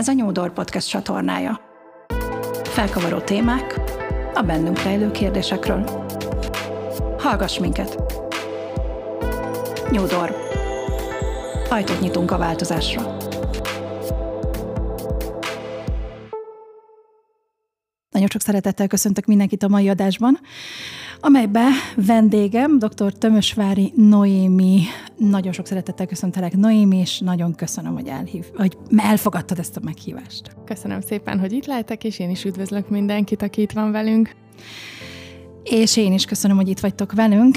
Ez a New Door Podcast csatornája. Felkavaró témák a bennünk rejlő kérdésekről. Hallgass minket! New Door. Ajtót nyitunk a változásra. Nagyon sok szeretettel köszöntök mindenkit a mai adásban, amelybe vendégem dr. Tömösvári Noémi. Nagyon sok szeretettel köszöntelek, Noémi, és nagyon köszönöm, hogy, elhív, hogy elfogadtad ezt a meghívást. Köszönöm szépen, hogy itt lehetek, és én is üdvözlök mindenkit, aki itt van velünk. És én is köszönöm, hogy itt vagytok velünk,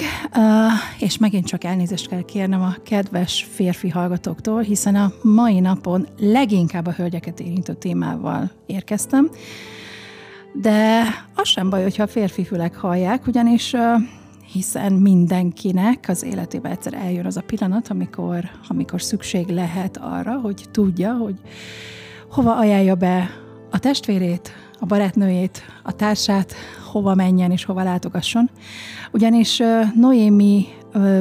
és megint csak elnézést kell kérnem a kedves férfi hallgatóktól, hiszen a mai napon leginkább a hölgyeket érintő témával érkeztem, de az sem baj, hogyha a férfi fülek hallják, ugyanis hiszen mindenkinek az életében egyszer eljön az a pillanat, amikor, amikor szükség lehet arra, hogy tudja, hogy hova ajánlja be a testvérét, a barátnőjét, a társát, hova menjen és hova látogasson. Ugyanis Noémi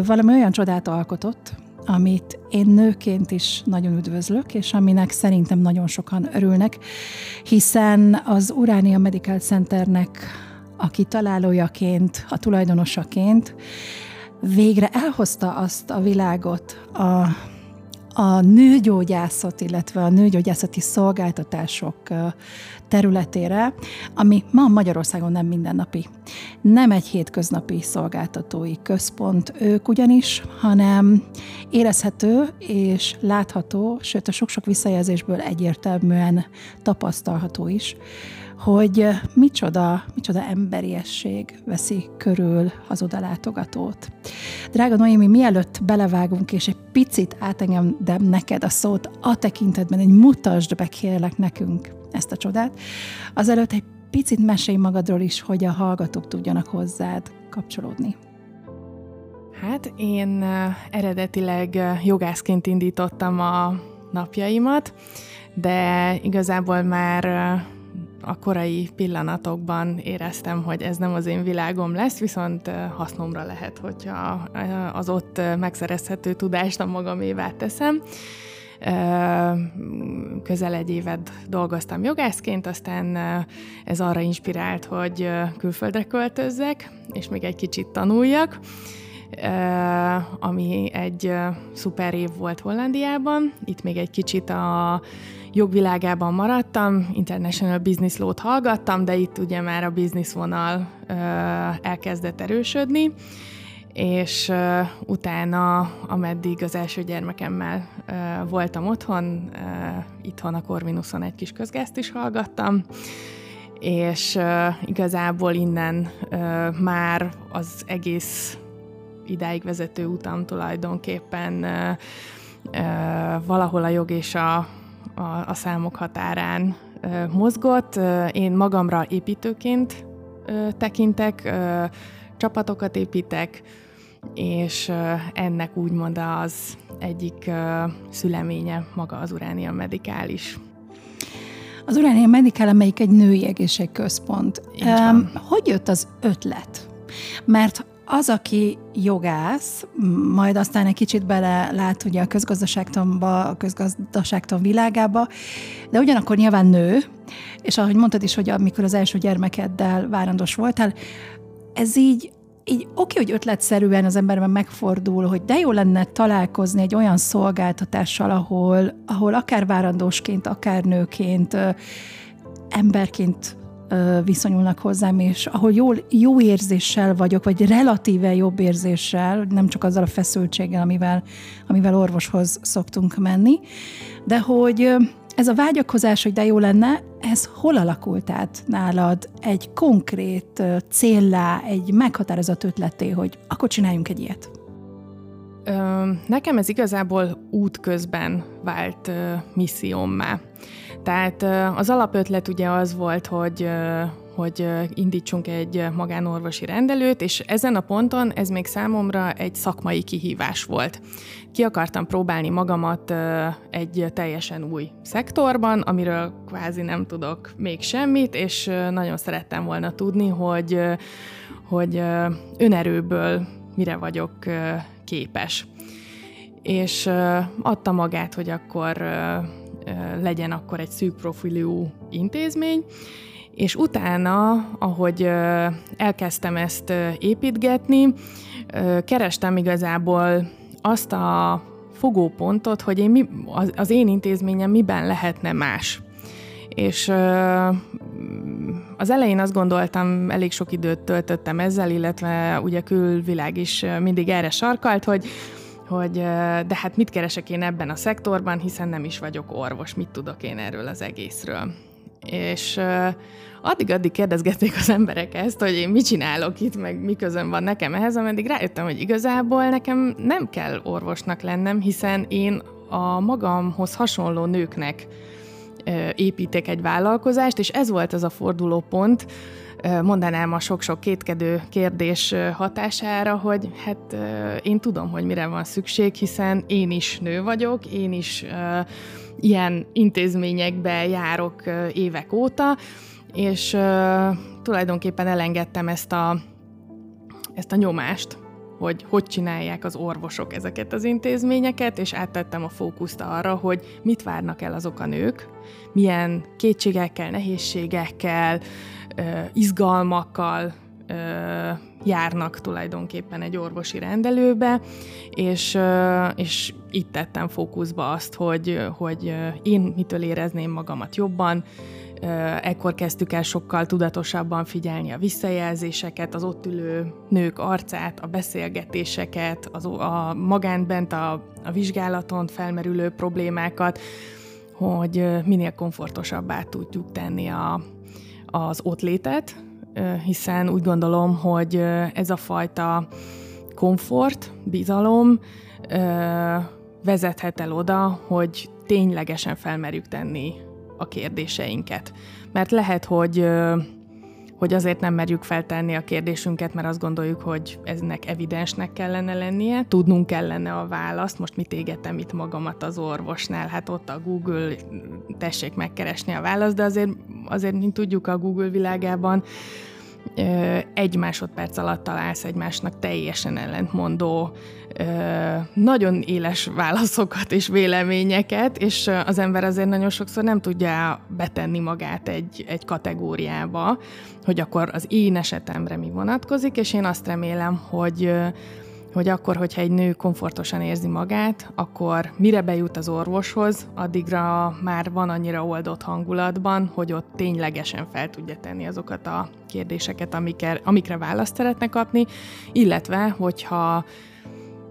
valami olyan csodát alkotott, amit én nőként is nagyon üdvözlök, és aminek szerintem nagyon sokan örülnek, hiszen az Uránia Medical Centernek a kitalálójaként, a tulajdonosaként végre elhozta azt a világot a a nőgyógyászat, illetve a nőgyógyászati szolgáltatások területére, ami ma Magyarországon nem mindennapi. Nem egy hétköznapi szolgáltatói központ ők ugyanis, hanem érezhető és látható, sőt a sok-sok visszajelzésből egyértelműen tapasztalható is, hogy micsoda, micsoda emberiesség veszi körül az odalátogatót. Drága Noémi, mielőtt belevágunk, és egy picit átengedem neked a szót a tekintetben, egy mutasd be kérlek nekünk ezt a csodát, azelőtt egy picit mesélj magadról is, hogy a hallgatók tudjanak hozzád kapcsolódni. Hát én eredetileg jogászként indítottam a napjaimat, de igazából már a korai pillanatokban éreztem, hogy ez nem az én világom lesz, viszont hasznomra lehet, hogyha az ott megszerezhető tudást a magamévá teszem. Közel egy évet dolgoztam jogászként, aztán ez arra inspirált, hogy külföldre költözzek, és még egy kicsit tanuljak, ami egy szuper év volt Hollandiában. Itt még egy kicsit a jogvilágában maradtam, International Business Law-t hallgattam, de itt ugye már a business vonal elkezdett erősödni, és ö, utána, ameddig az első gyermekemmel ö, voltam otthon, ö, itthon a Corvinuson egy kis közgázt is hallgattam, és ö, igazából innen ö, már az egész idáig vezető utam tulajdonképpen ö, ö, valahol a jog és a a, a számok határán mozgott. Én magamra építőként tekintek, csapatokat építek, és ennek úgymond az egyik szüleménye maga az Uránia Medikális. Az Uránia Medikál, amelyik egy női egészségközpont. Um, hogy jött az ötlet? Mert az, aki jogász, majd aztán egy kicsit bele lát ugye a közgazdaságtanba, a közgazdaságtan világába, de ugyanakkor nyilván nő, és ahogy mondtad is, hogy amikor az első gyermekeddel várandós voltál, ez így így oké, hogy ötletszerűen az emberben megfordul, hogy de jó lenne találkozni egy olyan szolgáltatással, ahol, ahol akár várandósként, akár nőként, emberként viszonyulnak hozzám, és ahol jó, jó érzéssel vagyok, vagy relatíve jobb érzéssel, nem csak azzal a feszültséggel, amivel, amivel orvoshoz szoktunk menni, de hogy ez a vágyakozás, hogy de jó lenne, ez hol alakult át nálad egy konkrét céllá, egy meghatározott ötleté, hogy akkor csináljunk egy ilyet? Nekem ez igazából útközben vált missziómmá. Tehát az alapötlet ugye az volt, hogy hogy indítsunk egy magánorvosi rendelőt, és ezen a ponton ez még számomra egy szakmai kihívás volt. Ki akartam próbálni magamat egy teljesen új szektorban, amiről kvázi nem tudok még semmit, és nagyon szerettem volna tudni, hogy, hogy önerőből mire vagyok képes. És adta magát, hogy akkor legyen akkor egy szűk profilú intézmény, és utána, ahogy elkezdtem ezt építgetni, kerestem igazából azt a fogópontot, hogy én mi, az, én intézményem miben lehetne más. És az elején azt gondoltam, elég sok időt töltöttem ezzel, illetve ugye külvilág is mindig erre sarkalt, hogy hogy de hát mit keresek én ebben a szektorban, hiszen nem is vagyok orvos, mit tudok én erről az egészről. És addig-addig kérdezgették az emberek ezt, hogy én mit csinálok itt, meg mi közön van nekem ehhez, ameddig rájöttem, hogy igazából nekem nem kell orvosnak lennem, hiszen én a magamhoz hasonló nőknek építek egy vállalkozást, és ez volt az a fordulópont, mondanám a sok-sok kétkedő kérdés hatására, hogy hát én tudom, hogy mire van szükség, hiszen én is nő vagyok, én is ilyen intézményekbe járok évek óta, és tulajdonképpen elengedtem ezt a, ezt a nyomást, hogy hogy csinálják az orvosok ezeket az intézményeket, és áttettem a fókuszt arra, hogy mit várnak el azok a nők, milyen kétségekkel, nehézségekkel, izgalmakkal járnak tulajdonképpen egy orvosi rendelőbe, és, és itt tettem fókuszba azt, hogy, hogy én mitől érezném magamat jobban, Ekkor kezdtük el sokkal tudatosabban figyelni a visszajelzéseket, az ott ülő nők arcát, a beszélgetéseket, az, a magán a, a vizsgálaton felmerülő problémákat, hogy minél komfortosabbá tudjuk tenni a, az ott hiszen úgy gondolom, hogy ez a fajta komfort, bizalom vezethet el oda, hogy ténylegesen felmerjük tenni a kérdéseinket. Mert lehet, hogy hogy azért nem merjük feltenni a kérdésünket, mert azt gondoljuk, hogy eznek evidensnek kellene lennie, tudnunk kellene a választ, most mit égetem itt magamat az orvosnál, hát ott a Google, tessék megkeresni a választ, de azért, azért mint tudjuk a Google világában, egy másodperc alatt találsz egymásnak teljesen ellentmondó, nagyon éles válaszokat és véleményeket, és az ember azért nagyon sokszor nem tudja betenni magát egy, egy kategóriába, hogy akkor az én esetemre mi vonatkozik, és én azt remélem, hogy hogy akkor, hogyha egy nő komfortosan érzi magát, akkor mire bejut az orvoshoz, addigra már van annyira oldott hangulatban, hogy ott ténylegesen fel tudja tenni azokat a kérdéseket, amikre, amikre választ szeretne kapni, illetve, hogyha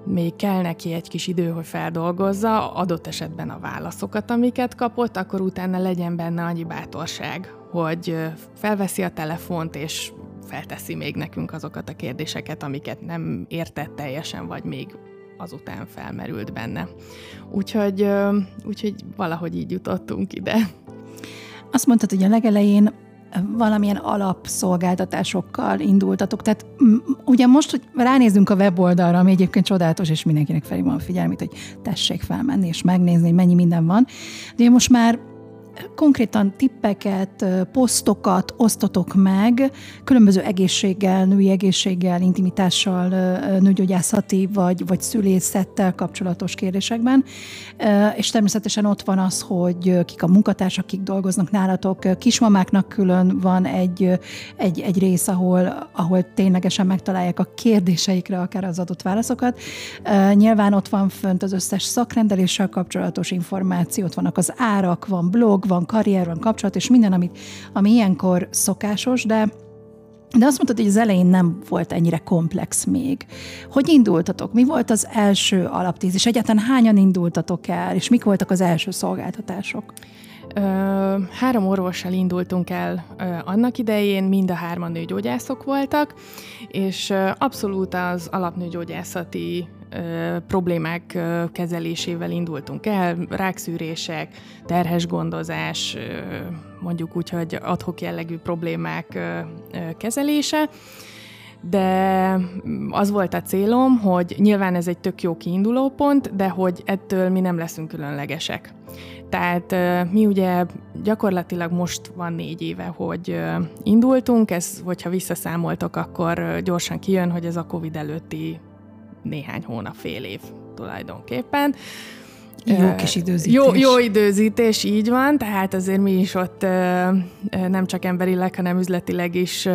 még kell neki egy kis idő, hogy feldolgozza adott esetben a válaszokat, amiket kapott, akkor utána legyen benne annyi bátorság, hogy felveszi a telefont, és felteszi még nekünk azokat a kérdéseket, amiket nem értett teljesen, vagy még azután felmerült benne. Úgyhogy, úgyhogy valahogy így jutottunk ide. Azt mondtad, hogy a legelején valamilyen alapszolgáltatásokkal indultatok. Tehát ugye most, hogy ránézzünk a weboldalra, ami egyébként csodálatos, és mindenkinek felé van figyelmét, hogy tessék felmenni és megnézni, hogy mennyi minden van. De most már konkrétan tippeket, posztokat osztotok meg, különböző egészséggel, női egészséggel, intimitással, nőgyógyászati vagy, vagy szülészettel kapcsolatos kérdésekben. És természetesen ott van az, hogy kik a munkatársak, kik dolgoznak nálatok. Kismamáknak külön van egy, egy, egy rész, ahol, ahol ténylegesen megtalálják a kérdéseikre akár az adott válaszokat. Nyilván ott van fönt az összes szakrendeléssel kapcsolatos információ, ott vannak az árak, van blog, van karrier, van kapcsolat, és minden, amit, ami ilyenkor szokásos, de de azt mondtad, hogy az elején nem volt ennyire komplex még. Hogy indultatok? Mi volt az első alaptézis? Egyáltalán hányan indultatok el, és mik voltak az első szolgáltatások? Ö, három orvossal indultunk el ö, annak idején, mind a hárman nőgyógyászok voltak, és ö, abszolút az alapnőgyógyászati problémák kezelésével indultunk el, rákszűrések, terhes gondozás, mondjuk úgy, hogy adhok jellegű problémák kezelése, de az volt a célom, hogy nyilván ez egy tök jó kiinduló pont, de hogy ettől mi nem leszünk különlegesek. Tehát mi ugye gyakorlatilag most van négy éve, hogy indultunk, ez, hogyha visszaszámoltok, akkor gyorsan kijön, hogy ez a Covid előtti néhány hónap, fél év tulajdonképpen. Jó kis időzítés. Jó, jó időzítés, így van, tehát azért mi is ott nem csak emberileg, hanem üzletileg is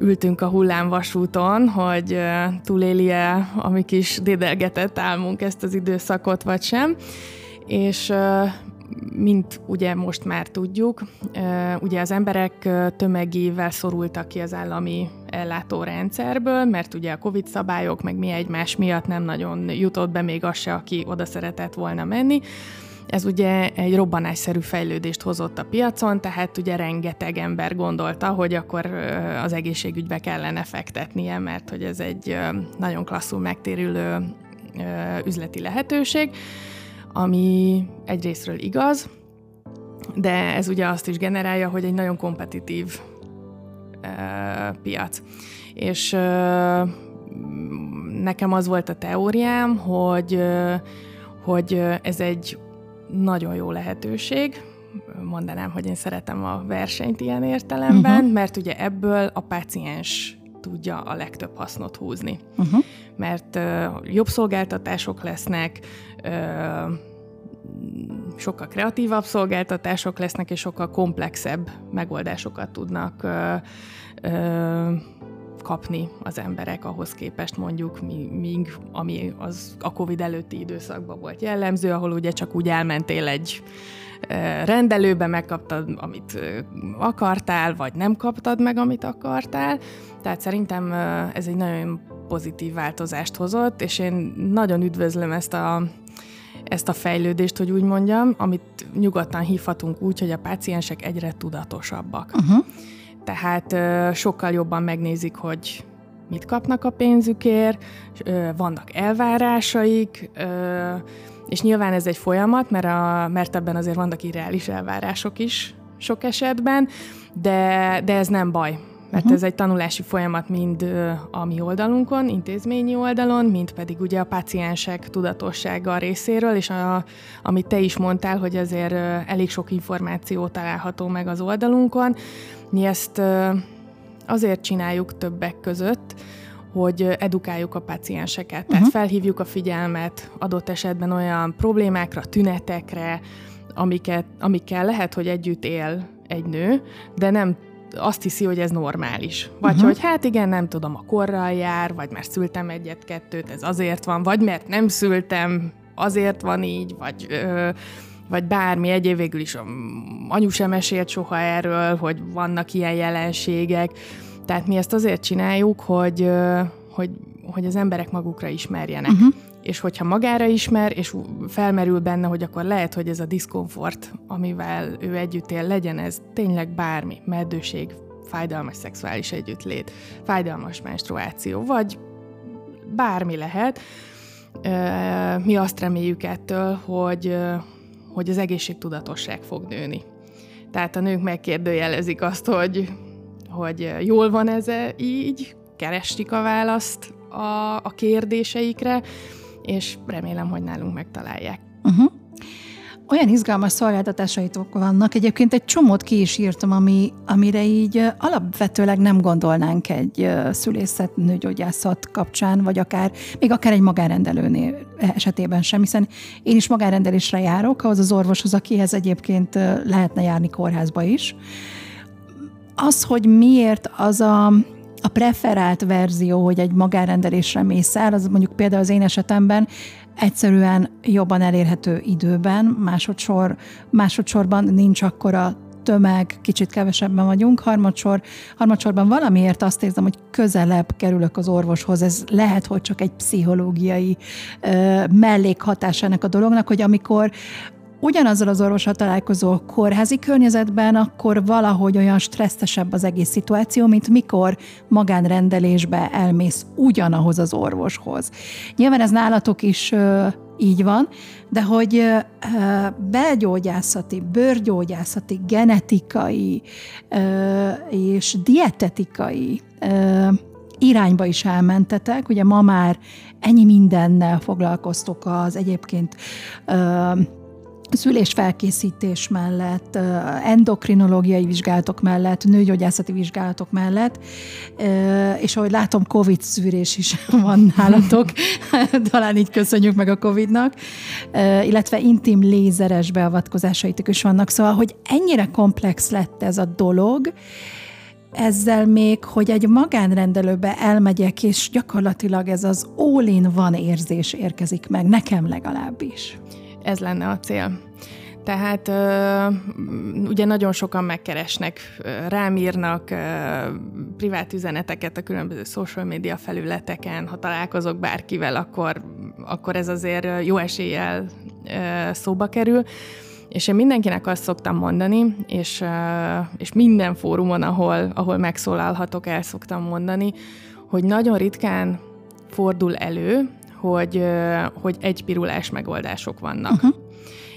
ültünk a hullámvasúton, hogy túlélje a mi kis dédelgetett álmunk ezt az időszakot, vagy sem. És mint ugye most már tudjuk, ugye az emberek tömegével szorultak ki az állami ellátórendszerből, mert ugye a Covid szabályok, meg mi egymás miatt nem nagyon jutott be még az se, aki oda szeretett volna menni. Ez ugye egy robbanásszerű fejlődést hozott a piacon, tehát ugye rengeteg ember gondolta, hogy akkor az egészségügybe kellene fektetnie, mert hogy ez egy nagyon klasszul megtérülő üzleti lehetőség ami egyrésztről igaz, de ez ugye azt is generálja, hogy egy nagyon kompetitív uh, piac. És uh, nekem az volt a teóriám, hogy, uh, hogy ez egy nagyon jó lehetőség, mondanám, hogy én szeretem a versenyt ilyen értelemben, uh-huh. mert ugye ebből a páciens tudja a legtöbb hasznot húzni. Uh-huh. Mert uh, jobb szolgáltatások lesznek, uh, sokkal kreatívabb szolgáltatások lesznek, és sokkal komplexebb megoldásokat tudnak uh, uh, kapni az emberek ahhoz képest mondjuk, míg ami az a Covid előtti időszakban volt jellemző, ahol ugye csak úgy elmentél egy rendelőbe, megkaptad, amit akartál, vagy nem kaptad meg, amit akartál. Tehát szerintem ez egy nagyon pozitív változást hozott, és én nagyon üdvözlöm ezt a, ezt a fejlődést, hogy úgy mondjam, amit nyugodtan hívhatunk úgy, hogy a páciensek egyre tudatosabbak. Uh-huh. Tehát sokkal jobban megnézik, hogy mit kapnak a pénzükért, vannak elvárásaik, és nyilván ez egy folyamat, mert, a, mert ebben azért vannak irreális elvárások is sok esetben, de, de ez nem baj mert uh-huh. ez egy tanulási folyamat mind a mi oldalunkon, intézményi oldalon, mind pedig ugye a páciensek tudatossága részéről, és a, amit te is mondtál, hogy azért elég sok információ található meg az oldalunkon. Mi ezt azért csináljuk többek között, hogy edukáljuk a pacienseket, tehát uh-huh. felhívjuk a figyelmet adott esetben olyan problémákra, tünetekre, amiket, amikkel lehet, hogy együtt él egy nő, de nem azt hiszi, hogy ez normális. Vagy uh-huh. hogy hát igen, nem tudom, a korral jár, vagy mert szültem egyet-kettőt, ez azért van, vagy mert nem szültem, azért van így, vagy... Ö, vagy bármi egyéb végül is anyu sem mesélt soha erről, hogy vannak ilyen jelenségek. Tehát mi ezt azért csináljuk, hogy, hogy, hogy az emberek magukra ismerjenek. Uh-huh és hogyha magára ismer, és felmerül benne, hogy akkor lehet, hogy ez a diszkomfort, amivel ő együtt él, legyen ez tényleg bármi, meddőség, fájdalmas szexuális együttlét, fájdalmas menstruáció, vagy bármi lehet. Mi azt reméljük ettől, hogy, hogy az egészségtudatosság fog nőni. Tehát a nők megkérdőjelezik azt, hogy, hogy jól van ez így, kerestik a választ a, a kérdéseikre, és remélem, hogy nálunk megtalálják. Uh-huh. Olyan izgalmas szolgáltatásaitok vannak, egyébként egy csomót ki is írtam, ami, amire így alapvetőleg nem gondolnánk egy szülészet, nőgyógyászat kapcsán, vagy akár, még akár egy magárendelőnél esetében sem, hiszen én is magárendelésre járok, ahhoz az orvoshoz, akihez egyébként lehetne járni kórházba is. Az, hogy miért az a a preferált verzió, hogy egy magárendelésre mész el, az mondjuk például az én esetemben egyszerűen jobban elérhető időben, másodszor, másodszorban nincs akkora tömeg, kicsit kevesebben vagyunk, harmadszor, harmadsorban valamiért azt érzem, hogy közelebb kerülök az orvoshoz. Ez lehet, hogy csak egy pszichológiai ö, mellékhatás ennek a dolognak, hogy amikor ugyanazzal az orvosra találkozó kórházi környezetben, akkor valahogy olyan stresszesebb az egész szituáció, mint mikor magánrendelésbe elmész ugyanahoz az orvoshoz. Nyilván ez nálatok is ö, így van, de hogy ö, belgyógyászati, bőrgyógyászati, genetikai ö, és dietetikai irányba is elmentetek. Ugye ma már ennyi mindennel foglalkoztok az egyébként szülésfelkészítés mellett, endokrinológiai vizsgálatok mellett, nőgyógyászati vizsgálatok mellett, és ahogy látom, COVID szűrés is van nálatok, talán így köszönjük meg a COVID-nak, illetve intim lézeres beavatkozásaitok is vannak, szóval, hogy ennyire komplex lett ez a dolog, ezzel még, hogy egy magánrendelőbe elmegyek, és gyakorlatilag ez az all-in van érzés érkezik meg, nekem legalábbis. Ez lenne a cél. Tehát ugye nagyon sokan megkeresnek, rám írnak privát üzeneteket a különböző social media felületeken, ha találkozok bárkivel, akkor, akkor ez azért jó eséllyel szóba kerül. És én mindenkinek azt szoktam mondani, és, és minden fórumon, ahol, ahol megszólalhatok, el szoktam mondani, hogy nagyon ritkán fordul elő, hogy, hogy egy pirulás megoldások vannak. Uh-huh.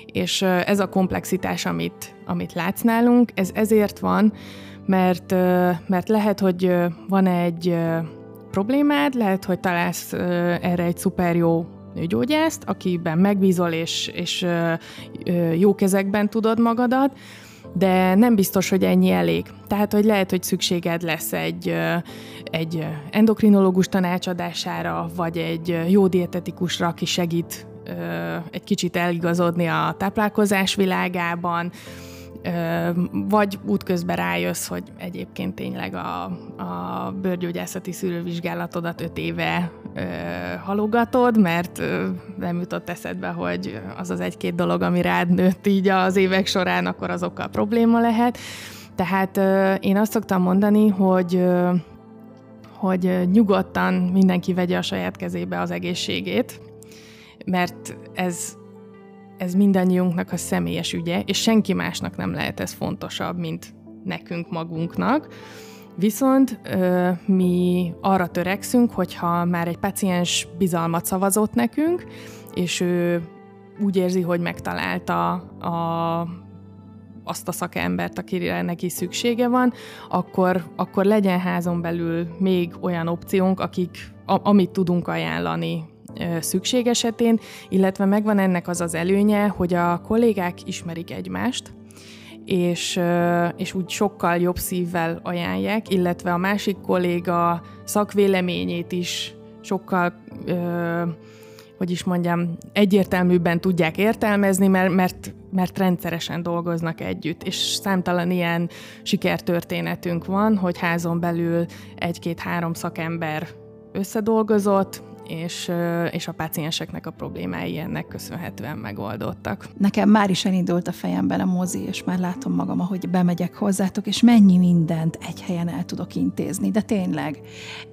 És ez a komplexitás, amit, amit látsz nálunk, ez ezért van, mert, mert lehet, hogy van egy problémád, lehet, hogy találsz erre egy szuper jó nőgyógyászt, akiben megbízol és, és jó kezekben tudod magadat, de nem biztos, hogy ennyi elég. Tehát, hogy lehet, hogy szükséged lesz egy, egy endokrinológus tanácsadására, vagy egy jó dietetikusra, aki segít egy kicsit eligazodni a táplálkozás világában, vagy útközben rájössz, hogy egyébként tényleg a, a bőrgyógyászati szűrővizsgálatodat öt éve ö, halogatod, mert ö, nem jutott eszedbe, hogy az az egy-két dolog, ami rád nőtt így az évek során, akkor azokkal probléma lehet. Tehát ö, én azt szoktam mondani, hogy ö, hogy nyugodtan mindenki vegye a saját kezébe az egészségét, mert ez ez mindannyiunknak a személyes ügye, és senki másnak nem lehet ez fontosabb, mint nekünk magunknak. Viszont ö, mi arra törekszünk, hogyha már egy paciens bizalmat szavazott nekünk, és ő úgy érzi, hogy megtalálta a, azt a szakembert, akire neki szüksége van, akkor, akkor legyen házon belül még olyan opciónk, akik, a, amit tudunk ajánlani szükség esetén, illetve megvan ennek az az előnye, hogy a kollégák ismerik egymást, és, és úgy sokkal jobb szívvel ajánlják, illetve a másik kolléga szakvéleményét is sokkal, ö, hogy is mondjam, egyértelműbben tudják értelmezni, mert, mert, mert rendszeresen dolgoznak együtt, és számtalan ilyen sikertörténetünk van, hogy házon belül egy-két-három szakember összedolgozott, és, és a pácienseknek a problémái ennek köszönhetően megoldottak. Nekem már is elindult a fejemben a mozi, és már látom magam, ahogy bemegyek hozzátok, és mennyi mindent egy helyen el tudok intézni, de tényleg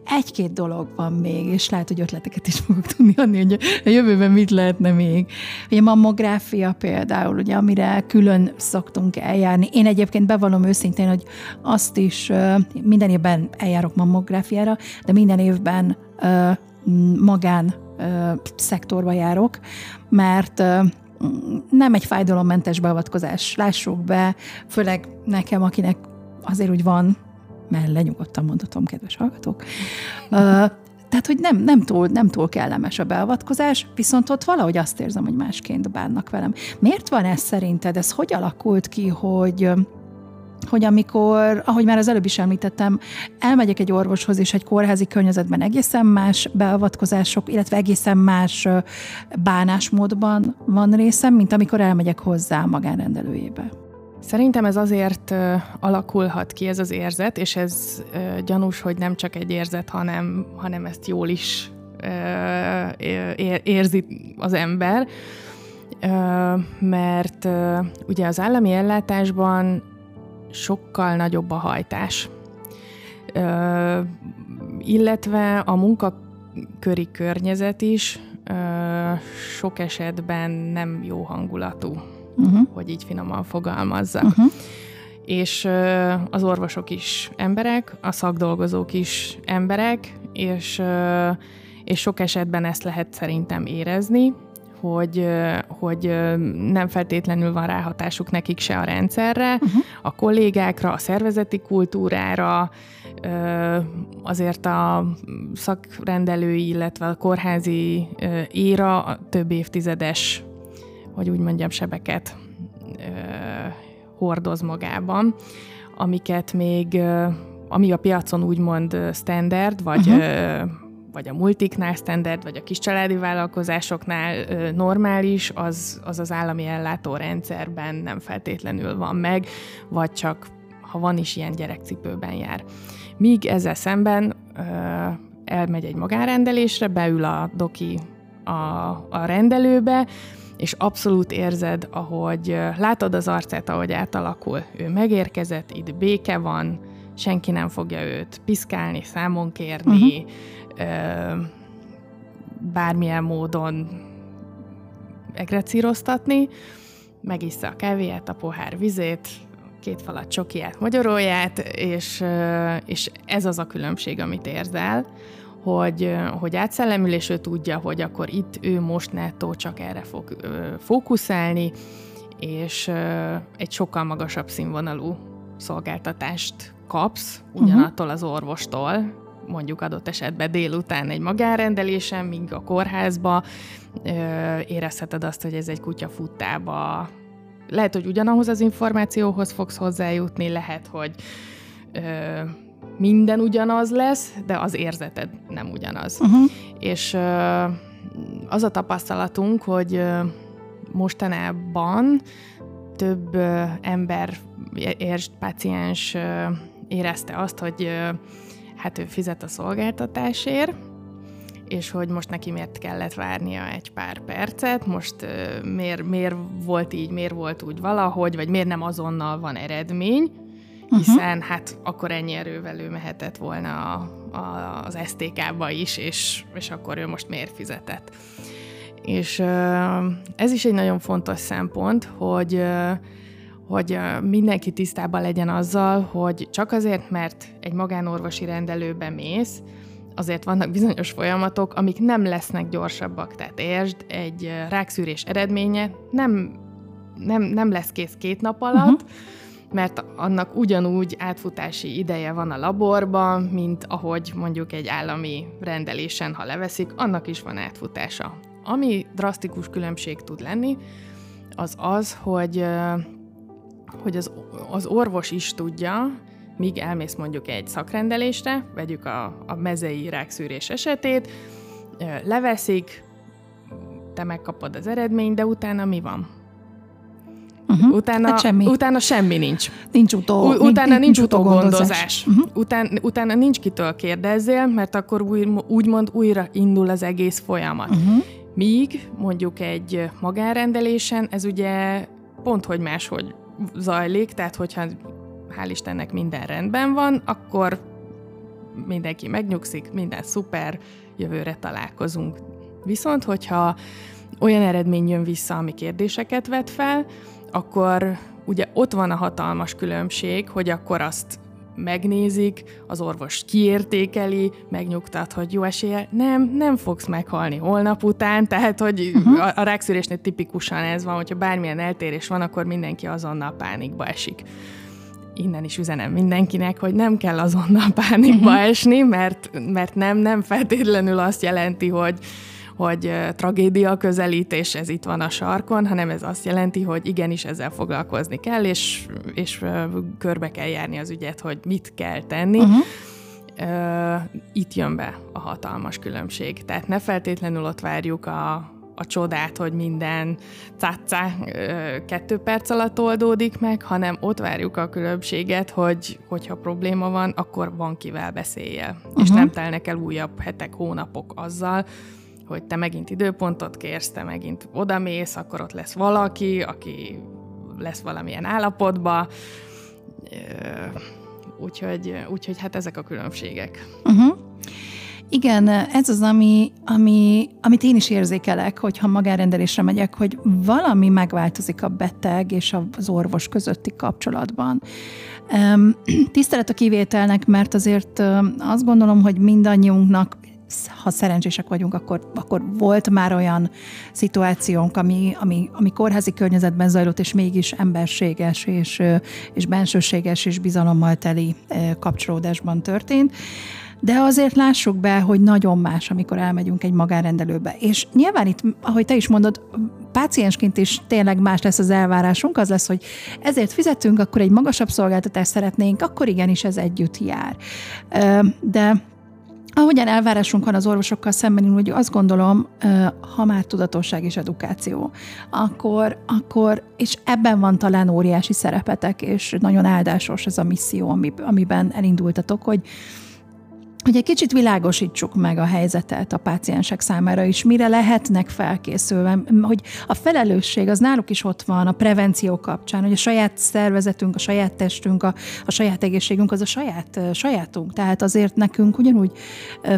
egy-két dolog van még, és lehet, hogy ötleteket is fogok tudni adni, hogy a jövőben mit lehetne még. Ugye mammográfia például, ugye, amire külön szoktunk eljárni. Én egyébként bevallom őszintén, hogy azt is minden évben eljárok mammográfiára, de minden évben magán szektorba járok, mert nem egy fájdalommentes beavatkozás, lássuk be, főleg nekem, akinek azért úgy van, mert lenyugodtan mondhatom, kedves hallgatók, tehát, hogy nem, nem, túl, nem túl kellemes a beavatkozás, viszont ott valahogy azt érzem, hogy másként bánnak velem. Miért van ez szerinted? Ez hogy alakult ki, hogy hogy amikor, ahogy már az előbb is említettem, elmegyek egy orvoshoz, és egy kórházi környezetben egészen más beavatkozások, illetve egészen más bánásmódban van részem, mint amikor elmegyek hozzá a magánrendelőjébe. Szerintem ez azért alakulhat ki ez az érzet, és ez gyanús, hogy nem csak egy érzet, hanem, hanem ezt jól is érzi az ember, mert ugye az állami ellátásban sokkal nagyobb a hajtás. Ö, illetve a munkaköri környezet is ö, sok esetben nem jó hangulatú, uh-huh. hogy így finoman fogalmazzak. Uh-huh. És ö, az orvosok is emberek, a szakdolgozók is emberek, és, ö, és sok esetben ezt lehet szerintem érezni, hogy, hogy nem feltétlenül van ráhatásuk nekik se a rendszerre, uh-huh. a kollégákra, a szervezeti kultúrára, azért a szakrendelői, illetve a kórházi éra több évtizedes hogy úgy mondjam, sebeket hordoz magában, amiket még, ami a piacon úgymond standard, vagy uh-huh. Vagy a multiknál standard, vagy a kis családi vállalkozásoknál normális, az, az az állami ellátórendszerben nem feltétlenül van meg, vagy csak ha van is ilyen gyerekcipőben jár. Míg ezzel szemben elmegy egy magánrendelésre, beül a doki a, a rendelőbe, és abszolút érzed, ahogy látod az arcát, ahogy átalakul. Ő megérkezett, itt béke van, senki nem fogja őt piszkálni, számon kérni, uh-huh. Ö, bármilyen módon egrecíroztatni, megissza a kávéját, a pohár vizét, két falat csokiját, magyaróját, és, és ez az a különbség, amit érzel, hogy, hogy átszellemül, és ő tudja, hogy akkor itt ő most nettó csak erre fog fókuszálni, és egy sokkal magasabb színvonalú szolgáltatást kapsz ugyanattól az orvostól, mondjuk adott esetben délután egy magánrendelésen, míg a kórházba érezheted azt, hogy ez egy kutya futtába. Lehet, hogy ugyanahoz az információhoz fogsz hozzájutni, lehet, hogy minden ugyanaz lesz, de az érzeted nem ugyanaz. Uh-huh. És az a tapasztalatunk, hogy mostanában több ember, értsd, paciens érezte azt, hogy hát ő fizet a szolgáltatásért, és hogy most neki miért kellett várnia egy pár percet, most miért, miért volt így, miért volt úgy valahogy, vagy miért nem azonnal van eredmény, hiszen uh-huh. hát akkor ennyi erővel ő mehetett volna a, a, az STK-ba is, és, és akkor ő most miért fizetett. És ez is egy nagyon fontos szempont, hogy hogy mindenki tisztában legyen azzal, hogy csak azért, mert egy magánorvosi rendelőbe mész, azért vannak bizonyos folyamatok, amik nem lesznek gyorsabbak. Tehát értsd, egy rákszűrés eredménye nem, nem, nem lesz kész két nap alatt, uh-huh mert annak ugyanúgy átfutási ideje van a laborban, mint ahogy mondjuk egy állami rendelésen, ha leveszik, annak is van átfutása. Ami drasztikus különbség tud lenni, az az, hogy, hogy az, az orvos is tudja, míg elmész mondjuk egy szakrendelésre, vegyük a, a mezei rákszűrés esetét, leveszik, te megkapod az eredményt, de utána mi van? Uh-huh. Utána, hát semmi. utána semmi nincs. Nincs utó. U- utána nincs, nincs utógondozás. Uh-huh. Után, utána nincs kitől kérdezzél, mert akkor új, úgymond újra indul az egész folyamat. Uh-huh. Míg mondjuk egy magánrendelésen ez ugye pont hogy máshogy zajlik, tehát hogyha hál' Istennek minden rendben van, akkor mindenki megnyugszik, minden szuper, jövőre találkozunk. Viszont, hogyha olyan eredmény jön vissza, ami kérdéseket vet fel, akkor ugye ott van a hatalmas különbség, hogy akkor azt megnézik, az orvos kiértékeli, megnyugtat, hogy jó esélye, nem, nem fogsz meghalni holnap után, tehát hogy uh-huh. a, a rákszűrésnél tipikusan ez van, hogyha bármilyen eltérés van, akkor mindenki azonnal pánikba esik. Innen is üzenem mindenkinek, hogy nem kell azonnal pánikba uh-huh. esni, mert, mert nem, nem feltétlenül azt jelenti, hogy hogy tragédia közelítés, ez itt van a sarkon, hanem ez azt jelenti, hogy igenis ezzel foglalkozni kell, és, és körbe kell járni az ügyet, hogy mit kell tenni. Uh-huh. Uh, itt jön be a hatalmas különbség. Tehát ne feltétlenül ott várjuk a, a csodát, hogy minden cátcá kettő perc alatt oldódik meg, hanem ott várjuk a különbséget, hogy hogyha probléma van, akkor van kivel beszéljél. Uh-huh. És nem telnek el újabb hetek, hónapok azzal, hogy te megint időpontot kérsz, te megint odamész, akkor ott lesz valaki, aki lesz valamilyen állapotba, úgyhogy, úgyhogy hát ezek a különbségek. Uh-huh. Igen, ez az, ami, ami, amit én is érzékelek, hogyha magánrendelésre megyek, hogy valami megváltozik a beteg és az orvos közötti kapcsolatban. Tisztelet a kivételnek, mert azért azt gondolom, hogy mindannyiunknak ha szerencsések vagyunk, akkor, akkor volt már olyan szituációnk, ami, ami, ami kórházi környezetben zajlott, és mégis emberséges, és, és bensőséges, és bizalommal teli kapcsolódásban történt. de azért lássuk be, hogy nagyon más, amikor elmegyünk egy magánrendelőbe. És nyilván itt, ahogy te is mondod, páciensként is tényleg más lesz az elvárásunk, az lesz, hogy ezért fizetünk, akkor egy magasabb szolgáltatást szeretnénk, akkor igenis ez együtt jár. De Ahogyan elvárásunk van az orvosokkal szemben, hogy azt gondolom, ha már tudatosság és edukáció, akkor, akkor, és ebben van talán óriási szerepetek, és nagyon áldásos ez a misszió, amiben elindultatok, hogy, hogy egy kicsit világosítsuk meg a helyzetet a páciensek számára is, mire lehetnek felkészülve, hogy a felelősség az náluk is ott van a prevenció kapcsán, hogy a saját szervezetünk, a saját testünk, a, a saját egészségünk az a saját sajátunk. Tehát azért nekünk ugyanúgy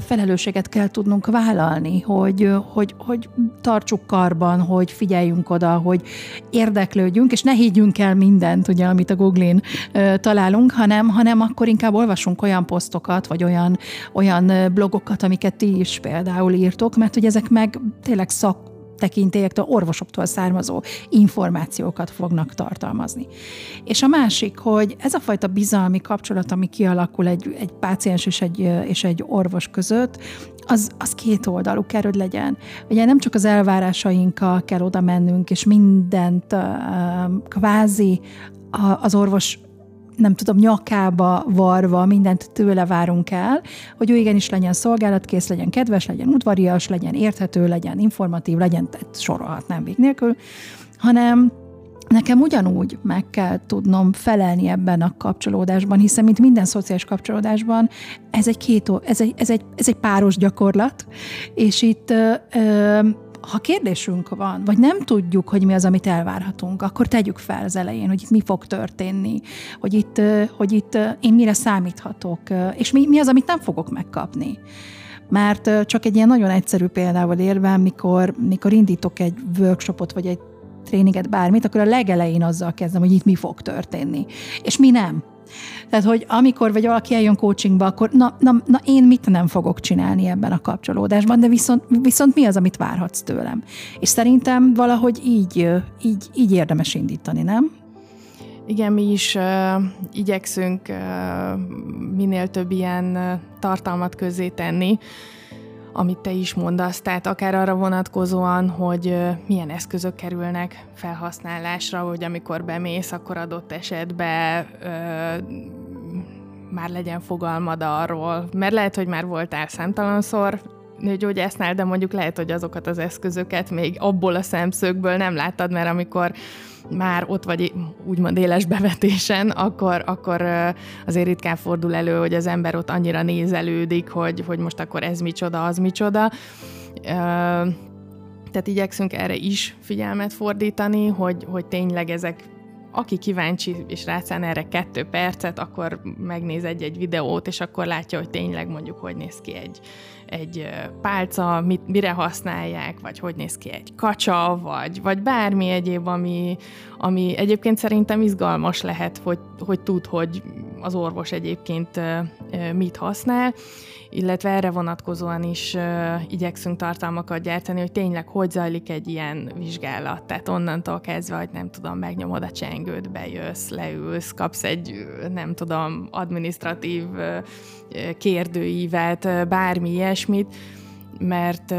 felelősséget kell tudnunk vállalni, hogy, hogy, hogy tartsuk karban, hogy figyeljünk oda, hogy érdeklődjünk, és ne higgyünk el mindent, ugye, amit a Google-in találunk, hanem, hanem akkor inkább olvasunk olyan posztokat, vagy olyan olyan blogokat, amiket ti is például írtok, mert hogy ezek meg tényleg szak tekintélyektől, orvosoktól származó információkat fognak tartalmazni. És a másik, hogy ez a fajta bizalmi kapcsolat, ami kialakul egy, egy páciens és egy, és egy orvos között, az, az két oldalú kell, hogy legyen. Ugye nem csak az elvárásainkkal kell oda mennünk, és mindent kvázi az orvos nem tudom, nyakába varva mindent tőle várunk el, hogy ő igenis legyen szolgálatkész, legyen kedves, legyen udvarias, legyen érthető, legyen informatív, legyen, sorolhatnám vég nélkül, hanem Nekem ugyanúgy meg kell tudnom felelni ebben a kapcsolódásban, hiszen mint minden szociális kapcsolódásban, ez egy, két, ez egy, ez egy, ez egy páros gyakorlat, és itt ö, ö, ha kérdésünk van, vagy nem tudjuk, hogy mi az, amit elvárhatunk, akkor tegyük fel az elején, hogy itt mi fog történni, hogy itt, hogy itt én mire számíthatok, és mi, mi az, amit nem fogok megkapni. Mert csak egy ilyen nagyon egyszerű példával érve, mikor, mikor indítok egy workshopot, vagy egy tréninget, bármit, akkor a legelején azzal kezdem, hogy itt mi fog történni. És mi nem. Tehát, hogy amikor vagy valaki eljön coachingba, akkor na, na, na én mit nem fogok csinálni ebben a kapcsolódásban, de viszont, viszont mi az, amit várhatsz tőlem? És szerintem valahogy így, így, így érdemes indítani, nem? Igen, mi is uh, igyekszünk uh, minél több ilyen uh, tartalmat közé tenni, amit te is mondasz, tehát akár arra vonatkozóan, hogy milyen eszközök kerülnek felhasználásra, hogy amikor bemész, akkor adott esetben ö, már legyen fogalmad arról, mert lehet, hogy már voltál számtalanszor nőgyógyásznál, de mondjuk lehet, hogy azokat az eszközöket még abból a szemszögből nem láttad, mert amikor már ott vagy úgymond éles bevetésen, akkor, akkor azért ritkán fordul elő, hogy az ember ott annyira nézelődik, hogy, hogy most akkor ez micsoda, az micsoda. Tehát igyekszünk erre is figyelmet fordítani, hogy, hogy tényleg ezek aki kíváncsi és rászán erre kettő percet, akkor megnéz egy-egy videót, és akkor látja, hogy tényleg mondjuk hogy néz ki egy, egy pálca, mit, mire használják, vagy hogy néz ki egy kacsa, vagy, vagy bármi egyéb, ami, ami egyébként szerintem izgalmas lehet, hogy, hogy tud, hogy az orvos egyébként mit használ, illetve erre vonatkozóan is igyekszünk tartalmakat gyártani, hogy tényleg hogy zajlik egy ilyen vizsgálat. Tehát onnantól kezdve, hogy nem tudom, megnyomod a csengőt, bejössz, leülsz, kapsz egy, nem tudom, administratív kérdőívet, bármi ilyesmit, mert,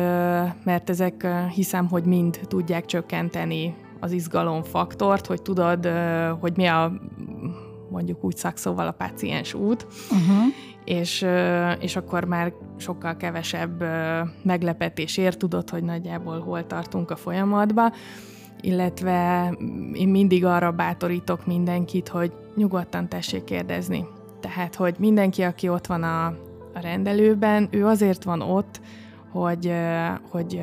mert ezek hiszem, hogy mind tudják csökkenteni az izgalomfaktort, hogy tudod, hogy mi a mondjuk úgy szakszóval a páciens út, uh-huh. És, és akkor már sokkal kevesebb meglepetés ér, tudod, hogy nagyjából hol tartunk a folyamatba, illetve én mindig arra bátorítok mindenkit, hogy nyugodtan tessék kérdezni. Tehát, hogy mindenki, aki ott van a, a rendelőben, ő azért van ott, hogy, hogy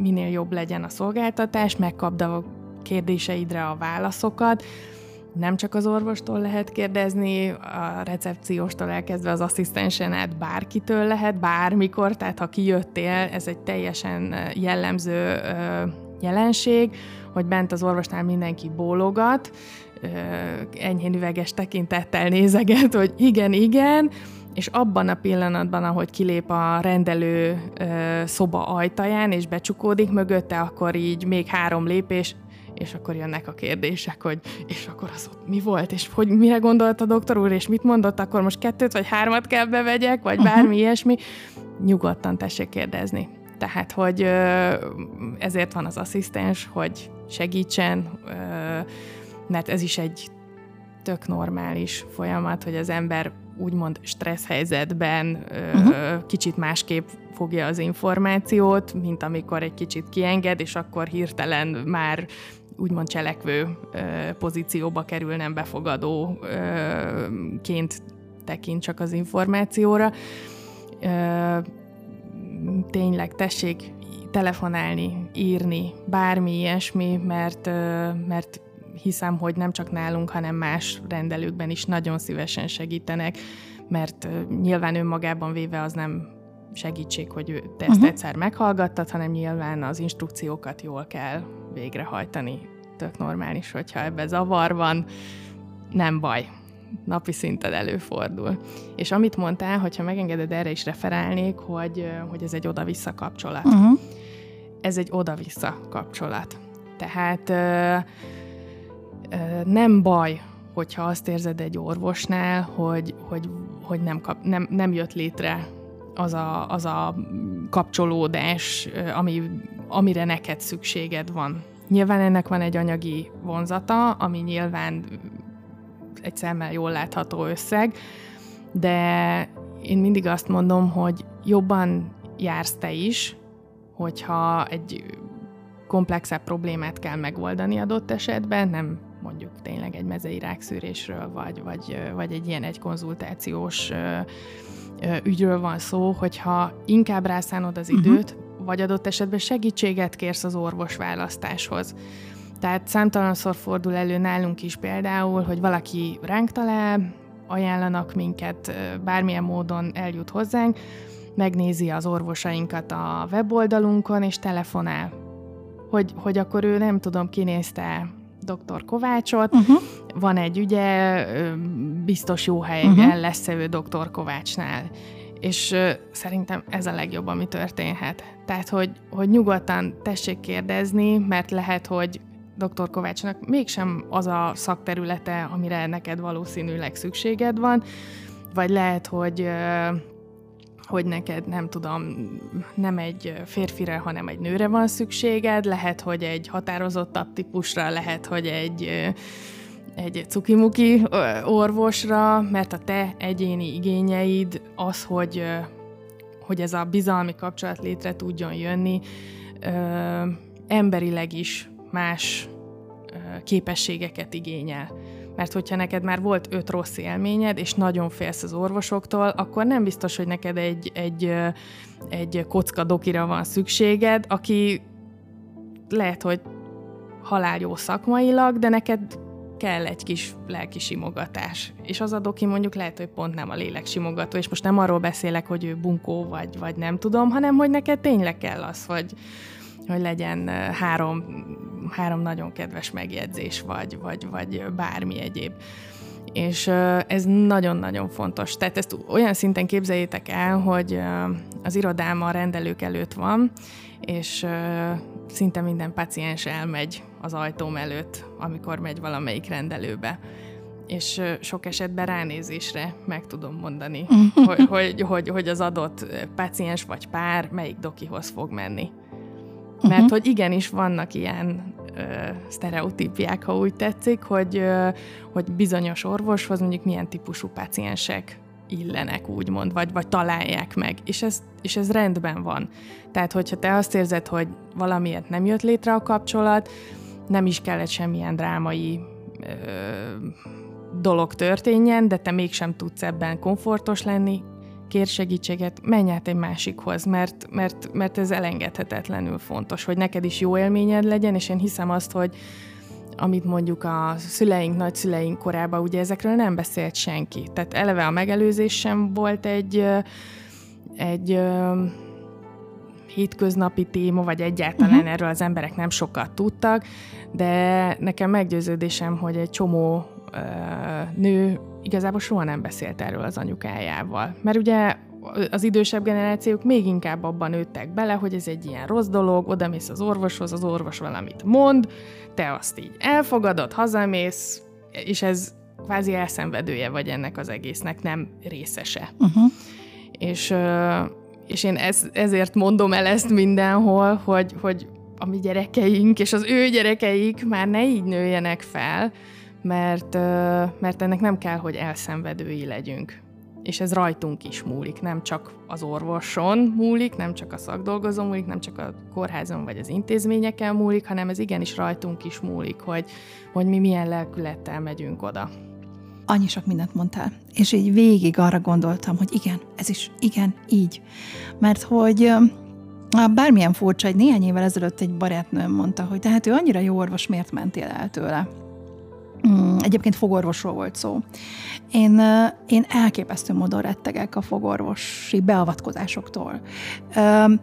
minél jobb legyen a szolgáltatás, megkapd a kérdéseidre a válaszokat, nem csak az orvostól lehet kérdezni, a recepcióstól elkezdve az asszisztensen át bárkitől lehet, bármikor, tehát ha kijöttél, ez egy teljesen jellemző jelenség, hogy bent az orvosnál mindenki bólogat, enyhén üveges tekintettel nézeget, hogy igen, igen, és abban a pillanatban, ahogy kilép a rendelő szoba ajtaján, és becsukódik mögötte, akkor így még három lépés, és akkor jönnek a kérdések, hogy és akkor az ott mi volt, és hogy mire gondolt a doktor úr, és mit mondott, akkor most kettőt vagy hármat kell bevegyek, vagy bármi uh-huh. ilyesmi. Nyugodtan tessék kérdezni. Tehát, hogy ezért van az asszisztens, hogy segítsen, mert ez is egy tök normális folyamat, hogy az ember úgymond stressz helyzetben uh-huh. kicsit másképp fogja az információt, mint amikor egy kicsit kienged, és akkor hirtelen már úgymond cselekvő pozícióba kerül, nem befogadóként tekint csak az információra. Tényleg tessék telefonálni, írni, bármi ilyesmi, mert, mert hiszem, hogy nem csak nálunk, hanem más rendelőkben is nagyon szívesen segítenek, mert nyilván önmagában véve az nem segítség, hogy te ezt uh-huh. egyszer meghallgattad, hanem nyilván az instrukciókat jól kell végrehajtani. Tök normális, hogyha ebbe zavar van, nem baj. Napi szinten előfordul. És amit mondtál, hogyha megengeded, erre is referálnék, hogy, hogy ez egy oda-vissza kapcsolat. Uh-huh. Ez egy oda-vissza kapcsolat. Tehát nem baj, hogyha azt érzed egy orvosnál, hogy, hogy, hogy nem, kap, nem, nem jött létre az a, az a kapcsolódás, ami, amire neked szükséged van. Nyilván ennek van egy anyagi vonzata, ami nyilván egy szemmel jól látható összeg, de én mindig azt mondom, hogy jobban jársz te is, hogyha egy komplexebb problémát kell megoldani adott esetben, nem mondjuk tényleg egy mezei rákszűrésről, vagy, vagy, vagy egy ilyen egy konzultációs ügyről van szó, hogyha inkább rászánod az mhm. időt, uh-huh. vagy adott esetben segítséget kérsz az orvos választáshoz. Tehát számtalanszor fordul elő nálunk is például, hogy valaki ránk talál, ajánlanak minket, bármilyen módon eljut hozzánk, megnézi az orvosainkat a weboldalunkon, és telefonál. Hogy, hogy akkor ő nem tudom, kinézte dr. Kovácsot, uh-huh. van egy ügye, biztos jó helyen uh-huh. lesz ő dr. Kovácsnál. És szerintem ez a legjobb, ami történhet. Tehát, hogy, hogy nyugodtan tessék kérdezni, mert lehet, hogy dr. Kovácsnak mégsem az a szakterülete, amire neked valószínűleg szükséged van, vagy lehet, hogy hogy neked nem tudom, nem egy férfire, hanem egy nőre van szükséged, lehet, hogy egy határozottabb típusra, lehet, hogy egy egy cukimuki orvosra, mert a te egyéni igényeid az, hogy, hogy ez a bizalmi kapcsolat létre tudjon jönni, emberileg is más képességeket igényel mert hogyha neked már volt öt rossz élményed, és nagyon félsz az orvosoktól, akkor nem biztos, hogy neked egy, egy, egy kocka dokira van szükséged, aki lehet, hogy jó szakmailag, de neked kell egy kis lelki simogatás. És az a doki mondjuk lehet, hogy pont nem a lélek simogató, és most nem arról beszélek, hogy ő bunkó vagy, vagy nem tudom, hanem hogy neked tényleg kell az, hogy, hogy legyen három, három nagyon kedves megjegyzés, vagy, vagy, vagy bármi egyéb. És ez nagyon-nagyon fontos. Tehát ezt olyan szinten képzeljétek el, hogy az irodám a rendelők előtt van, és szinte minden paciens elmegy az ajtóm előtt, amikor megy valamelyik rendelőbe és sok esetben ránézésre meg tudom mondani, hogy, hogy, hogy, hogy az adott paciens vagy pár melyik dokihoz fog menni. Mert uh-huh. hogy igenis vannak ilyen ö, sztereotípiák, ha úgy tetszik, hogy, ö, hogy bizonyos orvoshoz mondjuk milyen típusú páciensek illenek, úgymond, vagy, vagy találják meg. És ez, és ez rendben van. Tehát, hogyha te azt érzed, hogy valamiért nem jött létre a kapcsolat, nem is kellett semmilyen drámai ö, dolog történjen, de te mégsem tudsz ebben komfortos lenni, kér segítséget, menj át egy másikhoz, mert, mert, mert ez elengedhetetlenül fontos, hogy neked is jó élményed legyen, és én hiszem azt, hogy amit mondjuk a szüleink, nagyszüleink korában, ugye ezekről nem beszélt senki. Tehát eleve a megelőzés sem volt egy, egy hétköznapi téma, vagy egyáltalán uh-huh. erről az emberek nem sokat tudtak, de nekem meggyőződésem, hogy egy csomó nő igazából soha nem beszélt erről az anyukájával. Mert ugye az idősebb generációk még inkább abban nőttek bele, hogy ez egy ilyen rossz dolog, oda mész az orvoshoz, az orvos valamit mond, te azt így elfogadod, hazamész, és ez kvázi elszenvedője vagy ennek az egésznek, nem részese. Uh-huh. És, és én ez, ezért mondom el ezt mindenhol, hogy, hogy a mi gyerekeink és az ő gyerekeik már ne így nőjenek fel, mert, mert ennek nem kell, hogy elszenvedői legyünk. És ez rajtunk is múlik, nem csak az orvoson múlik, nem csak a szakdolgozón múlik, nem csak a kórházon vagy az intézményeken múlik, hanem ez igenis rajtunk is múlik, hogy, hogy mi milyen lelkülettel megyünk oda annyi sok mindent mondtál. És így végig arra gondoltam, hogy igen, ez is, igen, így. Mert hogy bármilyen furcsa, egy néhány évvel ezelőtt egy barátnőm mondta, hogy tehát ő annyira jó orvos, miért mentél el tőle? Egyébként fogorvosról volt szó. Én, én elképesztő módon rettegek a fogorvosi beavatkozásoktól.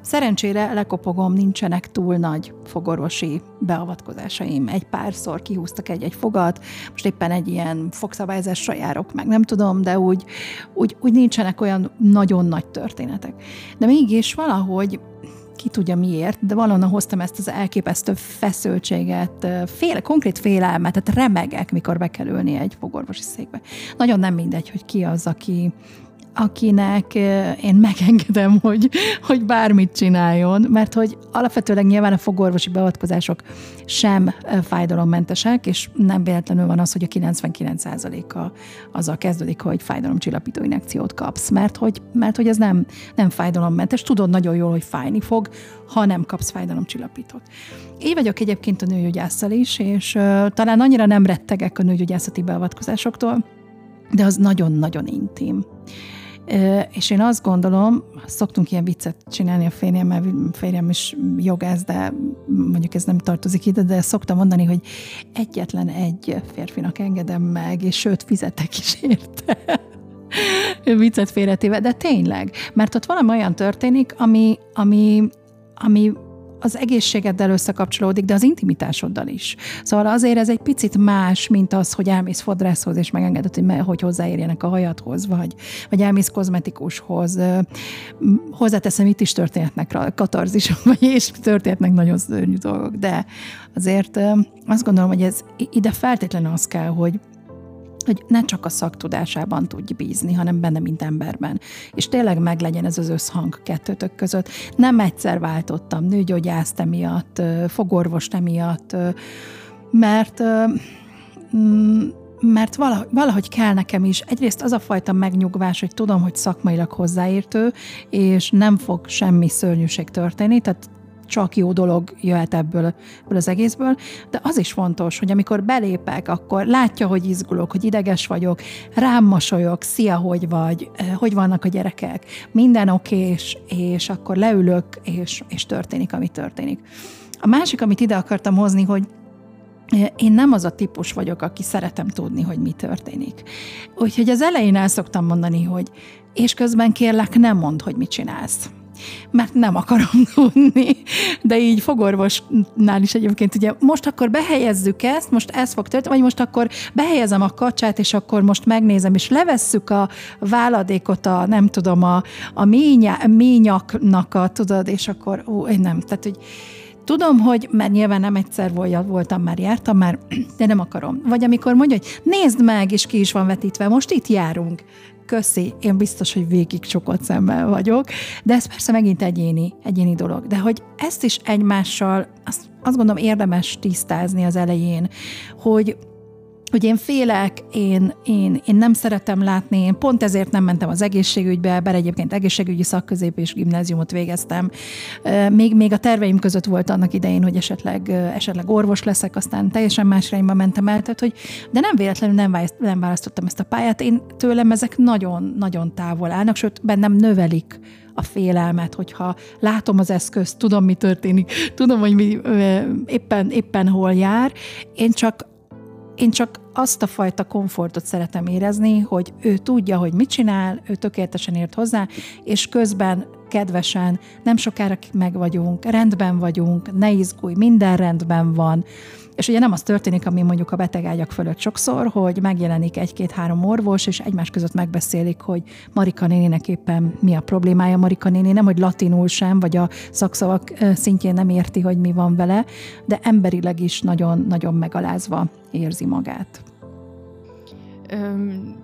Szerencsére lekopogom, nincsenek túl nagy fogorvosi beavatkozásaim. Egy párszor kihúztak egy-egy fogat, most éppen egy ilyen fogszabályzásra járok, meg nem tudom, de úgy, úgy, úgy nincsenek olyan nagyon nagy történetek. De mégis valahogy ki tudja miért, de valahonnan hoztam ezt az elképesztő feszültséget, fél, konkrét félelmet, tehát remegek, mikor be kell ülni egy fogorvosi székbe. Nagyon nem mindegy, hogy ki az, aki, akinek én megengedem, hogy, hogy bármit csináljon, mert hogy alapvetőleg nyilván a fogorvosi beavatkozások sem fájdalommentesek, és nem véletlenül van az, hogy a 99%-a azzal kezdődik, hogy fájdalomcsillapító injekciót kapsz, mert hogy, mert hogy ez nem, nem fájdalommentes, tudod nagyon jól, hogy fájni fog, ha nem kapsz fájdalomcsillapítót. Így vagyok egyébként a nőgyógyásszal is, és uh, talán annyira nem rettegek a nőgyógyászati beavatkozásoktól, de az nagyon-nagyon intim. És én azt gondolom, szoktunk ilyen viccet csinálni a férjemmel, férjem is jogász, de mondjuk ez nem tartozik ide, de szoktam mondani, hogy egyetlen egy férfinak engedem meg, és sőt, fizetek is érte. viccet félretéve, de tényleg, mert ott valami olyan történik, ami, ami, ami az egészségeddel összekapcsolódik, de az intimitásoddal is. Szóval azért ez egy picit más, mint az, hogy elmész fodrászhoz, és megengedett, hogy, hogy hozzáérjenek a hajadhoz, vagy, vagy elmész kozmetikushoz. Hozzáteszem, itt is történhetnek katarzisok, vagy és történhetnek nagyon szörnyű dolgok, de azért azt gondolom, hogy ez ide feltétlenül az kell, hogy hogy ne csak a szaktudásában tudj bízni, hanem benne, mint emberben. És tényleg meglegyen ez az összhang kettőtök között. Nem egyszer váltottam nőgyógyászt emiatt, fogorvost emiatt, mert mm, mert valahogy, kell nekem is. Egyrészt az a fajta megnyugvás, hogy tudom, hogy szakmailag hozzáértő, és nem fog semmi szörnyűség történni, tehát csak jó dolog jöhet ebből, ebből az egészből, de az is fontos, hogy amikor belépek, akkor látja, hogy izgulok, hogy ideges vagyok, rám mosolyog, szia, hogy vagy, hogy vannak a gyerekek, minden okés, és akkor leülök, és, és történik, ami történik. A másik, amit ide akartam hozni, hogy én nem az a típus vagyok, aki szeretem tudni, hogy mi történik. Úgyhogy az elején el szoktam mondani, hogy és közben kérlek, nem mondd, hogy mit csinálsz mert nem akarom tudni. De így fogorvosnál is egyébként, ugye most akkor behelyezzük ezt, most ez fog történni, vagy most akkor behelyezem a kacsát, és akkor most megnézem, és levesszük a váladékot, a nem tudom, a, a ménya, ményaknak a, tudod, és akkor, ó, én nem, tehát, hogy Tudom, hogy, mert nyilván nem egyszer voltam már, jártam már, de nem akarom. Vagy amikor mondja, hogy nézd meg, és ki is van vetítve, most itt járunk köszi, én biztos, hogy végig sokat szemmel vagyok, de ez persze megint egyéni, egyéni dolog. De hogy ezt is egymással, azt, azt gondolom érdemes tisztázni az elején, hogy hogy én félek, én, én, én nem szeretem látni, én pont ezért nem mentem az egészségügybe, bár egyébként egészségügyi szakközép és gimnáziumot végeztem. Még, még a terveim között volt annak idején, hogy esetleg, esetleg orvos leszek, aztán teljesen más irányba mentem el, tehát hogy, de nem véletlenül nem, nem választottam ezt a pályát, én tőlem ezek nagyon-nagyon távol állnak, sőt bennem növelik a félelmet, hogyha látom az eszközt, tudom, mi történik, tudom, hogy mi éppen, éppen hol jár, én csak én csak azt a fajta komfortot szeretem érezni, hogy ő tudja, hogy mit csinál, ő tökéletesen ért hozzá, és közben kedvesen, nem sokára meg vagyunk, rendben vagyunk, ne izgulj, minden rendben van, És ugye nem az történik, ami mondjuk a betegágyak fölött sokszor, hogy megjelenik egy-két-három orvos, és egymás között megbeszélik, hogy Marika néninek éppen mi a problémája. Marika néni nem, hogy latinul sem, vagy a szakszavak szintjén nem érti, hogy mi van vele, de emberileg is nagyon-nagyon megalázva érzi magát. Öm,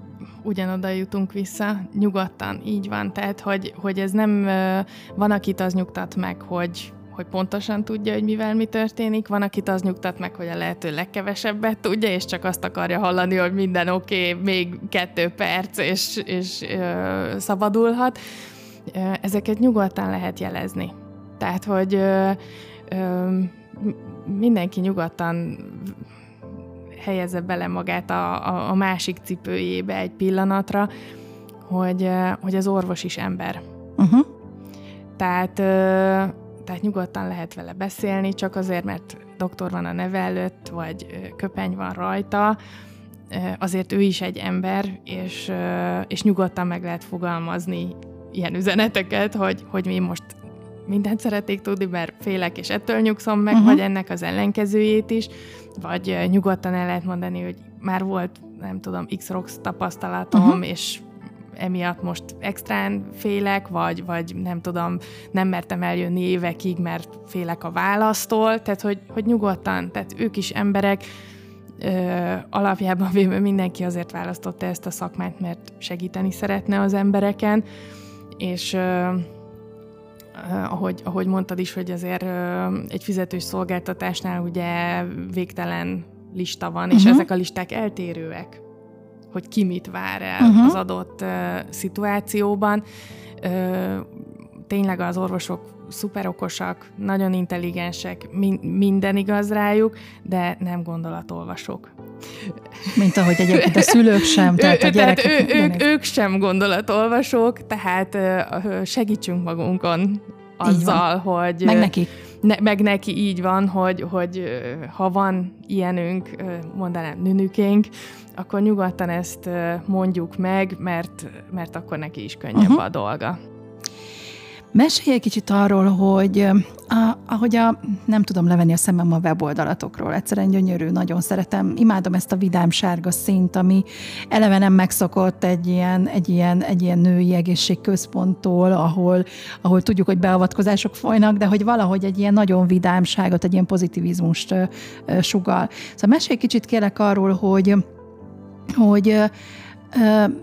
ugyanoda jutunk vissza, nyugodtan, így van. Tehát, hogy, hogy ez nem, van, akit az nyugtat meg, hogy hogy pontosan tudja, hogy mivel mi történik, van, akit az nyugtat meg, hogy a lehető legkevesebbet tudja, és csak azt akarja hallani, hogy minden oké, okay, még kettő perc, és, és ö, szabadulhat. Ezeket nyugodtan lehet jelezni. Tehát, hogy ö, ö, mindenki nyugodtan helyezze bele magát a, a, a másik cipőjébe egy pillanatra, hogy, hogy az orvos is ember. Uh-huh. Tehát tehát nyugodtan lehet vele beszélni, csak azért, mert doktor van a neve előtt, vagy köpeny van rajta, azért ő is egy ember, és, és nyugodtan meg lehet fogalmazni ilyen üzeneteket, hogy, hogy mi most mindent szeretnék tudni, mert félek, és ettől nyugszom meg, uh-huh. vagy ennek az ellenkezőjét is, vagy nyugodtan el lehet mondani, hogy már volt, nem tudom, X-Rox tapasztalatom, uh-huh. és emiatt most extrán félek, vagy, vagy nem tudom, nem mertem eljönni évekig, mert félek a választól, tehát hogy, hogy nyugodtan, tehát ők is emberek, ö, alapjában véve mindenki azért választotta ezt a szakmát, mert segíteni szeretne az embereken, és ö, ahogy, ahogy mondtad is, hogy azért egy fizetős szolgáltatásnál ugye végtelen lista van, uh-huh. és mhm. ezek a listák eltérőek hogy ki mit vár el uh-huh. az adott uh, szituációban. Uh, tényleg az orvosok szuper okosak, nagyon intelligensek, min- minden igaz rájuk, de nem gondolatolvasok. Mint ahogy egyébként a szülők sem, tehát a gyerekek... Tehát ő, ők, ők sem gondolatolvasók, tehát uh, segítsünk magunkon azzal, hogy... Meg neki. Ne, meg neki így van, hogy, hogy ha van ilyenünk, mondanám nünükénk, akkor nyugodtan ezt mondjuk meg, mert, mert akkor neki is könnyebb uh-huh. a dolga. Mesélj egy kicsit arról, hogy a, ahogy a, nem tudom levenni a szemem a weboldalatokról, egyszerűen gyönyörű, nagyon szeretem, imádom ezt a vidám sárga szint, ami eleve nem megszokott egy ilyen, egy ilyen, egy ilyen női egészségközponttól, ahol, ahol tudjuk, hogy beavatkozások folynak, de hogy valahogy egy ilyen nagyon vidámságot, egy ilyen pozitivizmust uh, sugal. Szóval mesélj kicsit kérlek arról, hogy hogy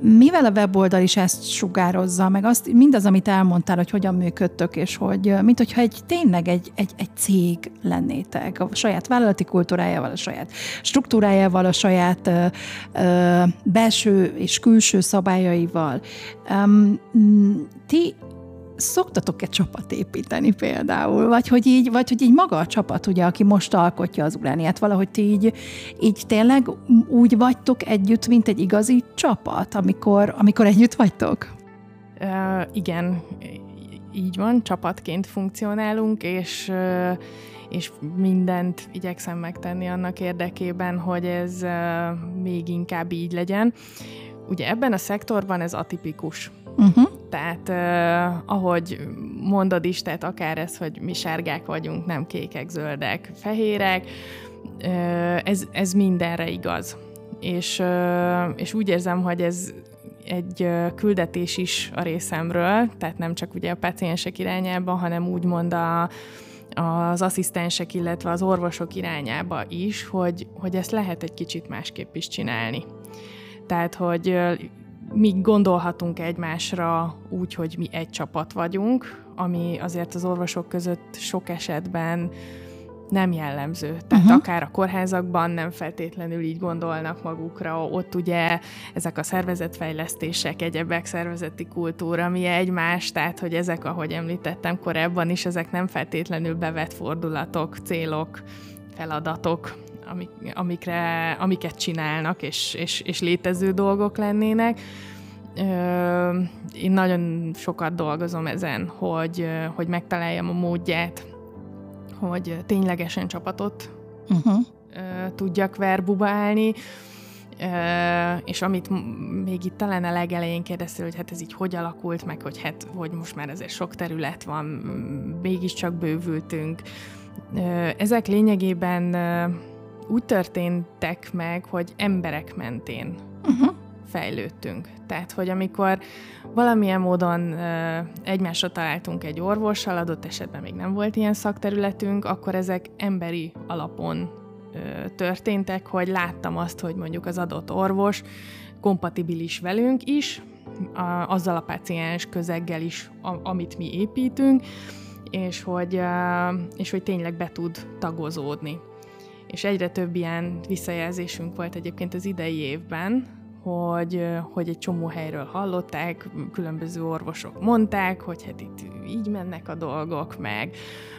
mivel a weboldal is ezt sugározza, meg azt, mindaz, amit elmondtál, hogy hogyan működtök, és hogy mint hogyha egy tényleg egy, egy, egy cég lennétek, a saját vállalati kultúrájával, a saját struktúrájával, a saját ö, ö, belső és külső szabályaival. Um, ti szoktatok-e csapat építeni például? Vagy hogy így, vagy hogy így maga a csapat, ugye, aki most alkotja az urániát, valahogy ti így, így tényleg úgy vagytok együtt, mint egy igazi csapat, amikor, amikor együtt vagytok? Uh, igen, így van, csapatként funkcionálunk, és és mindent igyekszem megtenni annak érdekében, hogy ez még inkább így legyen. Ugye ebben a szektorban ez atipikus. Uh-huh. Tehát uh, ahogy mondod is, tehát akár ez, hogy mi sárgák vagyunk, nem kékek, zöldek, fehérek, uh, ez, ez mindenre igaz. És, uh, és úgy érzem, hogy ez egy küldetés is a részemről, tehát nem csak ugye a paciensek irányába, hanem úgymond a, az asszisztensek, illetve az orvosok irányába is, hogy, hogy ezt lehet egy kicsit másképp is csinálni. Tehát, hogy mi gondolhatunk egymásra úgy, hogy mi egy csapat vagyunk, ami azért az orvosok között sok esetben nem jellemző. Tehát uh-huh. akár a kórházakban nem feltétlenül így gondolnak magukra, ott ugye ezek a szervezetfejlesztések, egyebek szervezeti kultúra, mi egymás, tehát hogy ezek, ahogy említettem korábban is, ezek nem feltétlenül bevett fordulatok, célok, feladatok, amik, amikre, amiket csinálnak, és, és, és létező dolgok lennének. Én nagyon sokat dolgozom ezen, hogy, hogy megtaláljam a módját, hogy ténylegesen csapatot uh-huh. tudjak verbubálni, és amit még itt talán a legelején kérdeztél, hogy hát ez így hogy alakult meg, hogy hát, hogy most már azért sok terület van, mégiscsak bővültünk. Ezek lényegében úgy történtek meg, hogy emberek mentén uh-huh. fejlődtünk. Tehát, hogy amikor valamilyen módon ö, egymásra találtunk egy orvossal, adott esetben még nem volt ilyen szakterületünk, akkor ezek emberi alapon ö, történtek, hogy láttam azt, hogy mondjuk az adott orvos kompatibilis velünk is, a, azzal a páciens közeggel is, a, amit mi építünk, és hogy, és hogy tényleg be tud tagozódni. És egyre több ilyen visszajelzésünk volt egyébként az idei évben, hogy, hogy egy csomó helyről hallották, különböző orvosok mondták, hogy hát itt így mennek a dolgok, meg,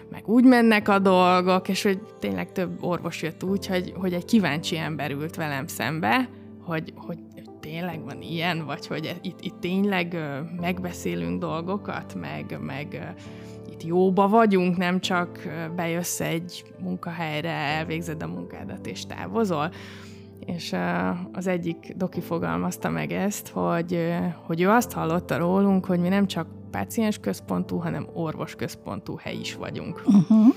meg úgy mennek a dolgok, és hogy tényleg több orvos jött úgy, hogy, hogy egy kíváncsi ember ült velem szembe, hogy, hogy tényleg van ilyen, vagy hogy itt, itt tényleg megbeszélünk dolgokat, meg, meg itt jóba vagyunk, nem csak bejössz egy munkahelyre, elvégzed a munkádat és távozol. És az egyik doki fogalmazta meg ezt, hogy, hogy ő azt hallotta rólunk, hogy mi nem csak páciens központú, hanem orvos központú hely is vagyunk. Uh-huh.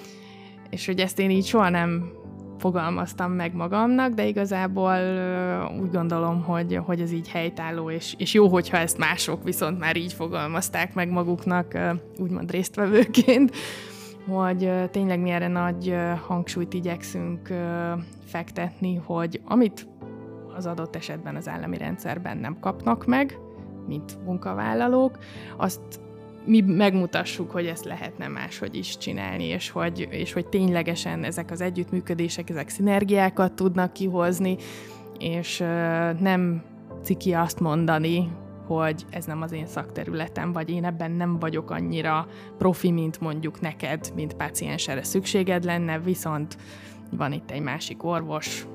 És hogy ezt én így soha nem fogalmaztam meg magamnak, de igazából úgy gondolom, hogy, hogy ez így helytálló, és, és jó, hogyha ezt mások viszont már így fogalmazták meg maguknak, úgymond résztvevőként, hogy tényleg mi erre nagy hangsúlyt igyekszünk fektetni, hogy amit az adott esetben az állami rendszerben nem kapnak meg, mint munkavállalók, azt mi megmutassuk, hogy ezt lehetne máshogy is csinálni, és hogy, és hogy ténylegesen ezek az együttműködések, ezek szinergiákat tudnak kihozni, és nem ciki azt mondani, hogy ez nem az én szakterületem, vagy én ebben nem vagyok annyira profi, mint mondjuk neked, mint páciens erre szükséged lenne, viszont van itt egy másik orvos,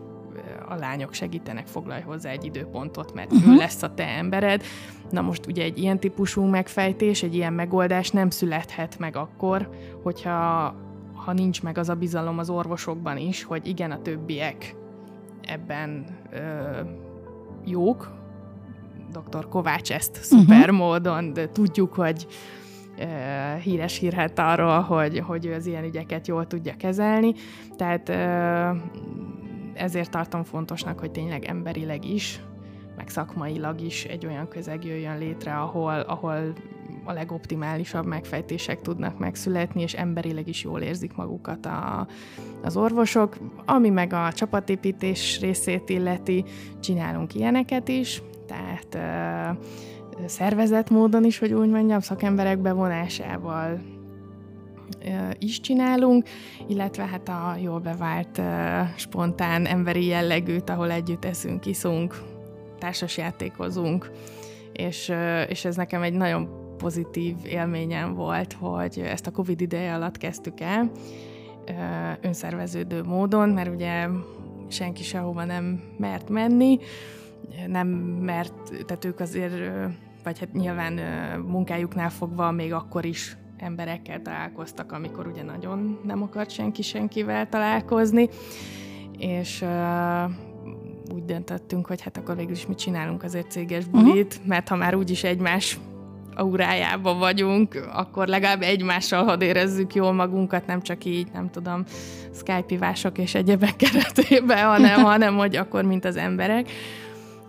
a lányok segítenek, foglalj hozzá egy időpontot, mert uh-huh. ő lesz a te embered. Na most ugye egy ilyen típusú megfejtés, egy ilyen megoldás nem születhet meg akkor, hogyha ha nincs meg az a bizalom az orvosokban is, hogy igen, a többiek ebben ö, jók, dr. Kovács ezt uh-huh. szuper módon, de tudjuk, hogy híres hírhet arról, hogy, hogy ő az ilyen ügyeket jól tudja kezelni. Tehát ezért tartom fontosnak, hogy tényleg emberileg is, meg szakmailag is egy olyan közeg jöjjön létre, ahol, ahol a legoptimálisabb megfejtések tudnak megszületni, és emberileg is jól érzik magukat a, az orvosok. Ami meg a csapatépítés részét illeti, csinálunk ilyeneket is, tehát ö, szervezett módon is, hogy úgy mondjam, szakemberek bevonásával is csinálunk, illetve hát a jól bevált spontán emberi jellegűt, ahol együtt eszünk, iszunk, társasjátékozunk, és, és ez nekem egy nagyon pozitív élményem volt, hogy ezt a Covid ideje alatt kezdtük el, önszerveződő módon, mert ugye senki sehova nem mert menni, nem mert, tehát ők azért, vagy hát nyilván munkájuknál fogva még akkor is emberekkel találkoztak, amikor ugye nagyon nem akart senki senkivel találkozni, és uh, úgy döntöttünk, hogy hát akkor végül is mit csinálunk azért céges bulit, uh-huh. mert ha már úgyis egymás aurájában vagyunk, akkor legalább egymással hadd érezzük jól magunkat, nem csak így, nem tudom, Skype-ivások és egyebek keretében, hanem, hanem hogy akkor, mint az emberek.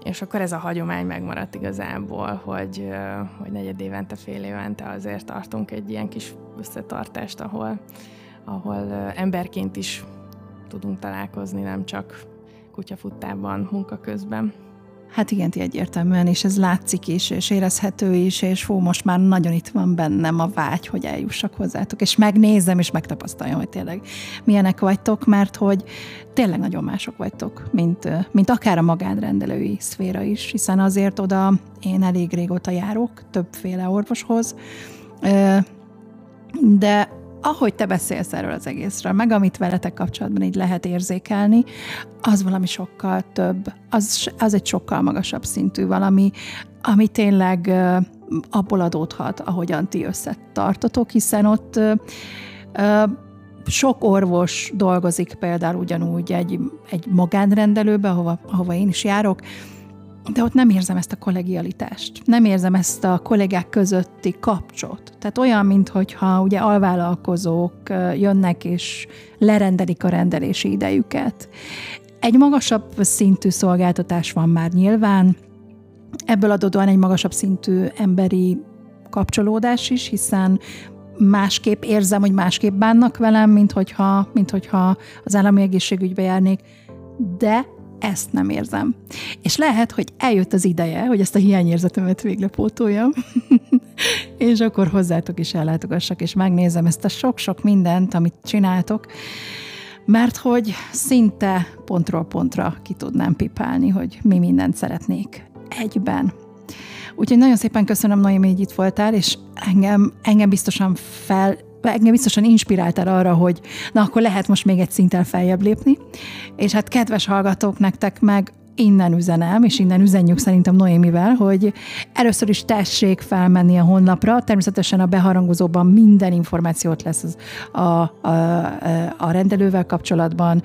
És akkor ez a hagyomány megmaradt igazából, hogy, hogy negyed évente, fél évente azért tartunk egy ilyen kis összetartást, ahol, ahol emberként is tudunk találkozni, nem csak kutyafuttában, munka közben. Hát igen, egyértelműen, és ez látszik is, és érezhető is, és fú, most már nagyon itt van bennem a vágy, hogy eljussak hozzátok, és megnézem, és megtapasztaljam, hogy tényleg milyenek vagytok, mert hogy tényleg nagyon mások vagytok, mint, mint akár a magánrendelői szféra is, hiszen azért oda én elég régóta járok, többféle orvoshoz, de ahogy te beszélsz erről az egészről, meg amit veletek kapcsolatban így lehet érzékelni, az valami sokkal több, az, az egy sokkal magasabb szintű valami, ami tényleg abból adódhat, ahogyan ti összetartotok, hiszen ott sok orvos dolgozik például ugyanúgy egy, egy magánrendelőbe, ahova, ahova én is járok, de ott nem érzem ezt a kollegialitást, nem érzem ezt a kollégák közötti kapcsot. Tehát olyan, mintha ugye alvállalkozók jönnek és lerendelik a rendelési idejüket. Egy magasabb szintű szolgáltatás van már nyilván, ebből adódóan egy magasabb szintű emberi kapcsolódás is, hiszen másképp érzem, hogy másképp bánnak velem, mint hogyha, mint hogyha az állami egészségügybe járnék, de ezt nem érzem. És lehet, hogy eljött az ideje, hogy ezt a hiányérzetemet végre pótoljam, és akkor hozzátok is ellátogassak, és megnézem ezt a sok-sok mindent, amit csináltok, mert hogy szinte pontról pontra ki tudnám pipálni, hogy mi mindent szeretnék egyben. Úgyhogy nagyon szépen köszönöm, Noémi, hogy itt voltál, és engem, engem biztosan fel engem biztosan inspiráltál arra, hogy na akkor lehet most még egy szinten feljebb lépni. És hát kedves hallgatók, nektek meg innen üzenem, és innen üzenjük szerintem Noémivel, hogy először is tessék felmenni a honlapra, természetesen a beharangozóban minden információt lesz az a, a, a rendelővel kapcsolatban,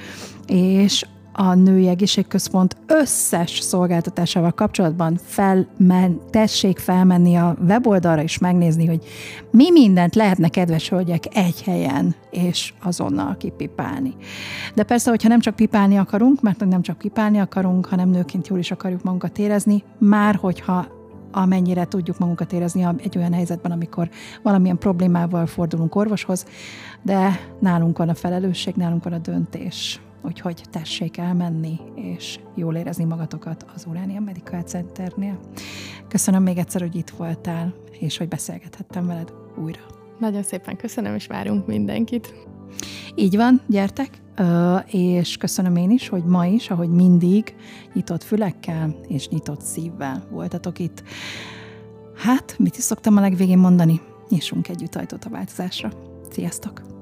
és a Női Egészségközpont összes szolgáltatásával kapcsolatban felmen, tessék felmenni a weboldalra és megnézni, hogy mi mindent lehetne, kedves hölgyek, egy helyen és azonnal kipipálni. De persze, hogyha nem csak pipálni akarunk, mert nem csak pipálni akarunk, hanem nőként jól is akarjuk magunkat érezni, már hogyha amennyire tudjuk magunkat érezni egy olyan helyzetben, amikor valamilyen problémával fordulunk orvoshoz, de nálunk van a felelősség, nálunk van a döntés úgyhogy tessék elmenni, és jól érezni magatokat az Uranium Medical Centernél. Köszönöm még egyszer, hogy itt voltál, és hogy beszélgethettem veled újra. Nagyon szépen köszönöm, és várunk mindenkit. Így van, gyertek, és köszönöm én is, hogy ma is, ahogy mindig, nyitott fülekkel és nyitott szívvel voltatok itt. Hát, mit is szoktam a legvégén mondani? Nyissunk együtt ajtót a változásra. Sziasztok!